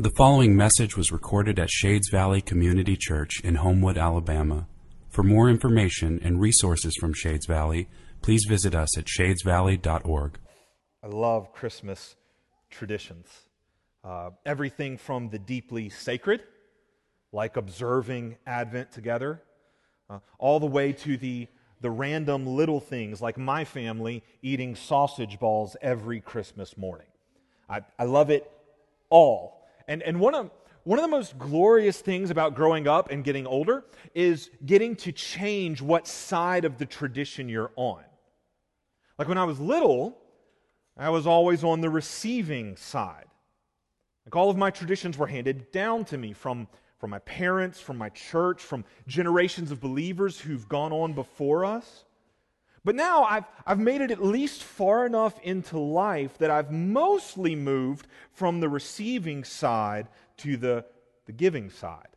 The following message was recorded at Shades Valley Community Church in Homewood, Alabama. For more information and resources from Shades Valley, please visit us at shadesvalley.org. I love Christmas traditions. Uh, everything from the deeply sacred, like observing Advent together, uh, all the way to the, the random little things, like my family eating sausage balls every Christmas morning. I, I love it all. And, and one, of, one of the most glorious things about growing up and getting older is getting to change what side of the tradition you're on. Like when I was little, I was always on the receiving side. Like all of my traditions were handed down to me from, from my parents, from my church, from generations of believers who've gone on before us. But now I've, I've made it at least far enough into life that I've mostly moved from the receiving side to the, the giving side.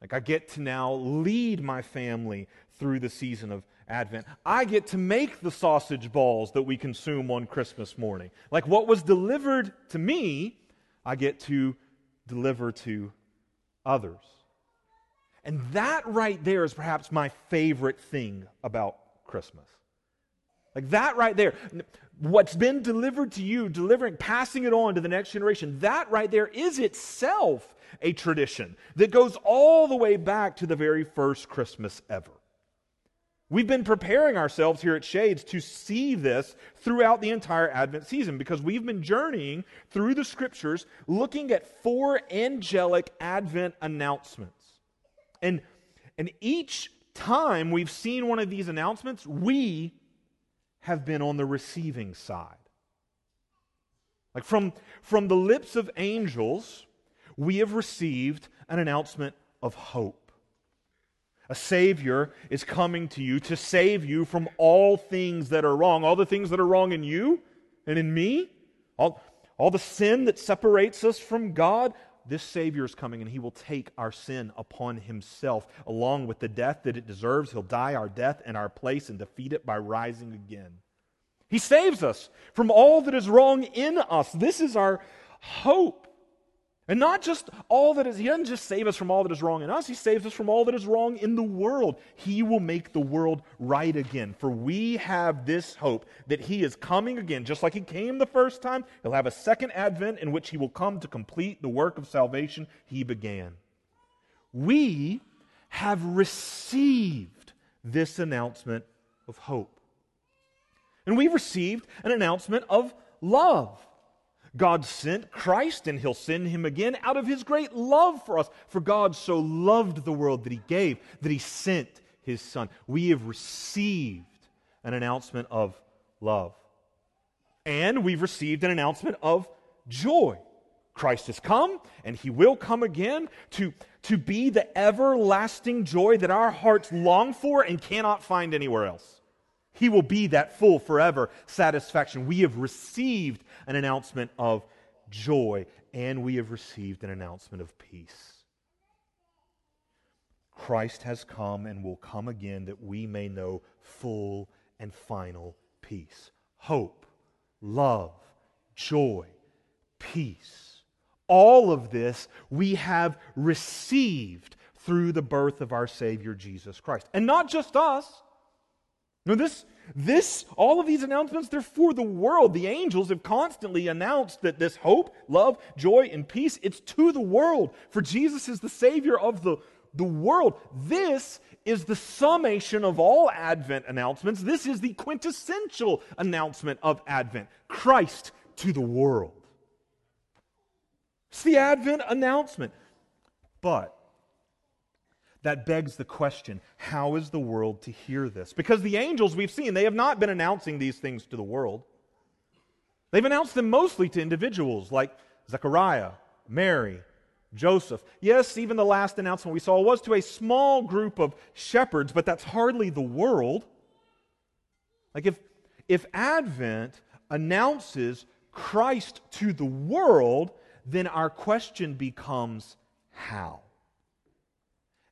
Like I get to now lead my family through the season of Advent. I get to make the sausage balls that we consume on Christmas morning. Like what was delivered to me, I get to deliver to others. And that right there is perhaps my favorite thing about Christmas. Like that right there. What's been delivered to you, delivering, passing it on to the next generation, that right there is itself a tradition that goes all the way back to the very first Christmas ever. We've been preparing ourselves here at Shades to see this throughout the entire Advent season because we've been journeying through the scriptures looking at four angelic Advent announcements. And, and each time we've seen one of these announcements, we have been on the receiving side. Like from, from the lips of angels, we have received an announcement of hope. A Savior is coming to you to save you from all things that are wrong, all the things that are wrong in you and in me, all, all the sin that separates us from God, this Savior is coming and He will take our sin upon Himself along with the death that it deserves. He'll die our death in our place and defeat it by rising again. He saves us from all that is wrong in us. This is our hope. And not just all that is, He doesn't just save us from all that is wrong in us, He saves us from all that is wrong in the world. He will make the world right again. For we have this hope that He is coming again, just like He came the first time. He'll have a second advent in which He will come to complete the work of salvation He began. We have received this announcement of hope. And we've received an announcement of love. God sent Christ, and he'll send him again out of his great love for us. For God so loved the world that he gave, that he sent his Son. We have received an announcement of love. And we've received an announcement of joy. Christ has come, and he will come again to, to be the everlasting joy that our hearts long for and cannot find anywhere else. He will be that full forever satisfaction. We have received an announcement of joy, and we have received an announcement of peace. Christ has come and will come again that we may know full and final peace, hope, love, joy, peace. All of this we have received through the birth of our Savior Jesus Christ. And not just us. No, this, this, all of these announcements, they're for the world. The angels have constantly announced that this hope, love, joy, and peace, it's to the world. For Jesus is the Savior of the, the world. This is the summation of all Advent announcements. This is the quintessential announcement of Advent Christ to the world. It's the Advent announcement. But that begs the question how is the world to hear this? Because the angels we've seen, they have not been announcing these things to the world. They've announced them mostly to individuals like Zechariah, Mary, Joseph. Yes, even the last announcement we saw was to a small group of shepherds, but that's hardly the world. Like if, if Advent announces Christ to the world, then our question becomes how?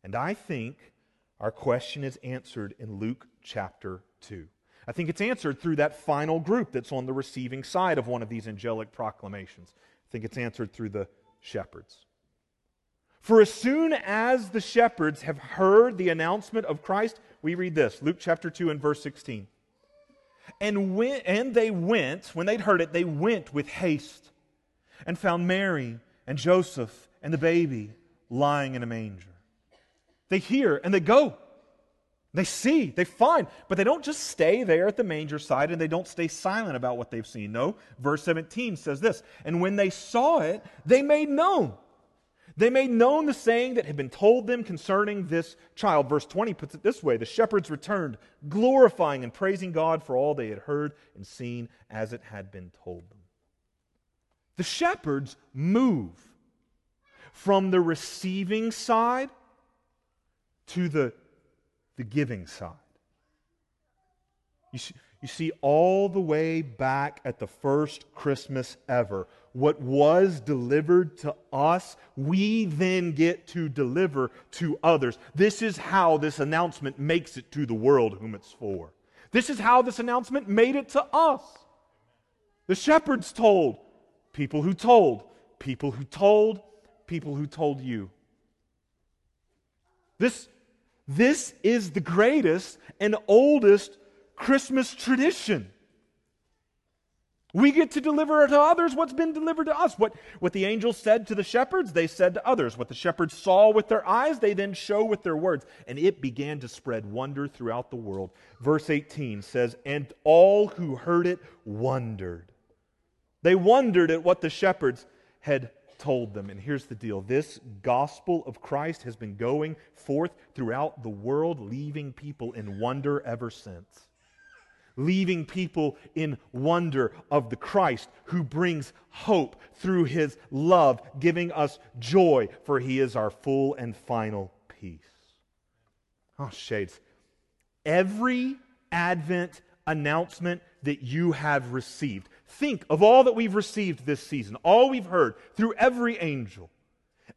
And I think our question is answered in Luke chapter 2. I think it's answered through that final group that's on the receiving side of one of these angelic proclamations. I think it's answered through the shepherds. For as soon as the shepherds have heard the announcement of Christ, we read this Luke chapter 2 and verse 16. And, when, and they went, when they'd heard it, they went with haste and found Mary and Joseph and the baby lying in a manger. They hear and they go. They see, they find, but they don't just stay there at the manger side and they don't stay silent about what they've seen. No, verse 17 says this And when they saw it, they made known. They made known the saying that had been told them concerning this child. Verse 20 puts it this way The shepherds returned, glorifying and praising God for all they had heard and seen as it had been told them. The shepherds move from the receiving side to the the giving side. You see, you see, all the way back at the first Christmas ever, what was delivered to us, we then get to deliver to others. This is how this announcement makes it to the world whom it's for. This is how this announcement made it to us. The shepherds told, people who told, people who told, people who told you. This this is the greatest and oldest Christmas tradition. We get to deliver to others what's been delivered to us. What, what the angels said to the shepherds, they said to others. What the shepherds saw with their eyes, they then show with their words. And it began to spread wonder throughout the world. Verse 18 says, And all who heard it wondered. They wondered at what the shepherds had told them. And here's the deal this gospel of Christ has been going forth throughout the world, leaving people in wonder ever since. Leaving people in wonder of the Christ who brings hope through his love, giving us joy, for he is our full and final peace. Oh, shades. Every Advent announcement that you have received. Think of all that we've received this season, all we've heard through every angel.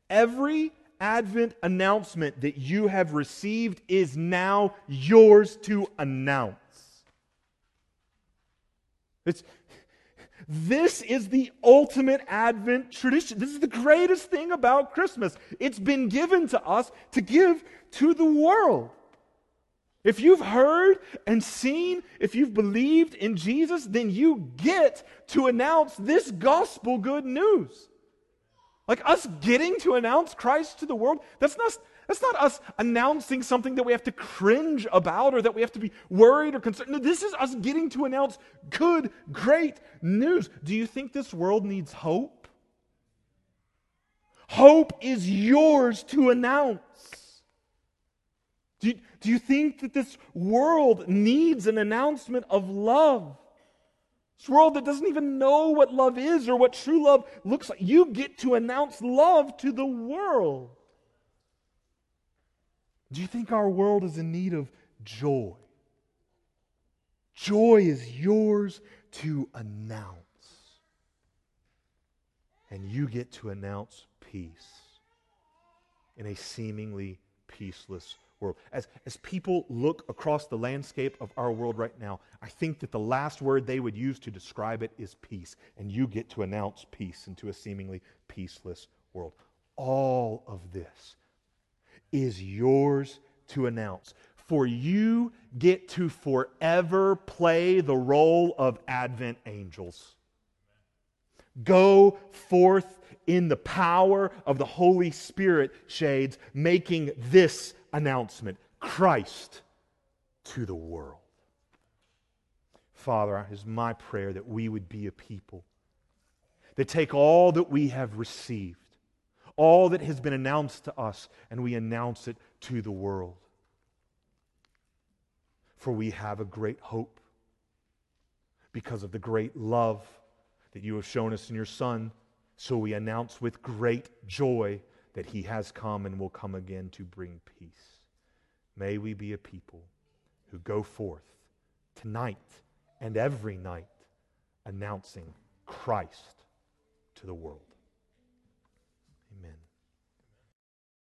Every Advent announcement that you have received is now yours to announce. It's, this is the ultimate Advent tradition. This is the greatest thing about Christmas. It's been given to us to give to the world. If you've heard and seen, if you've believed in Jesus, then you get to announce this gospel good news. Like us getting to announce Christ to the world, that's not, that's not us announcing something that we have to cringe about or that we have to be worried or concerned. No, this is us getting to announce good, great news. Do you think this world needs hope? Hope is yours to announce. Do you, do you think that this world needs an announcement of love? This world that doesn't even know what love is or what true love looks like. You get to announce love to the world. Do you think our world is in need of joy? Joy is yours to announce. And you get to announce peace in a seemingly peaceless world. As, as people look across the landscape of our world right now, I think that the last word they would use to describe it is peace. And you get to announce peace into a seemingly peaceless world. All of this is yours to announce. For you get to forever play the role of Advent angels. Go forth in the power of the Holy Spirit, shades, making this announcement Christ to the world. Father, it is my prayer that we would be a people that take all that we have received, all that has been announced to us, and we announce it to the world. For we have a great hope because of the great love that you have shown us in your Son. So we announce with great joy that he has come and will come again to bring peace. May we be a people who go forth tonight and every night announcing Christ to the world. Amen.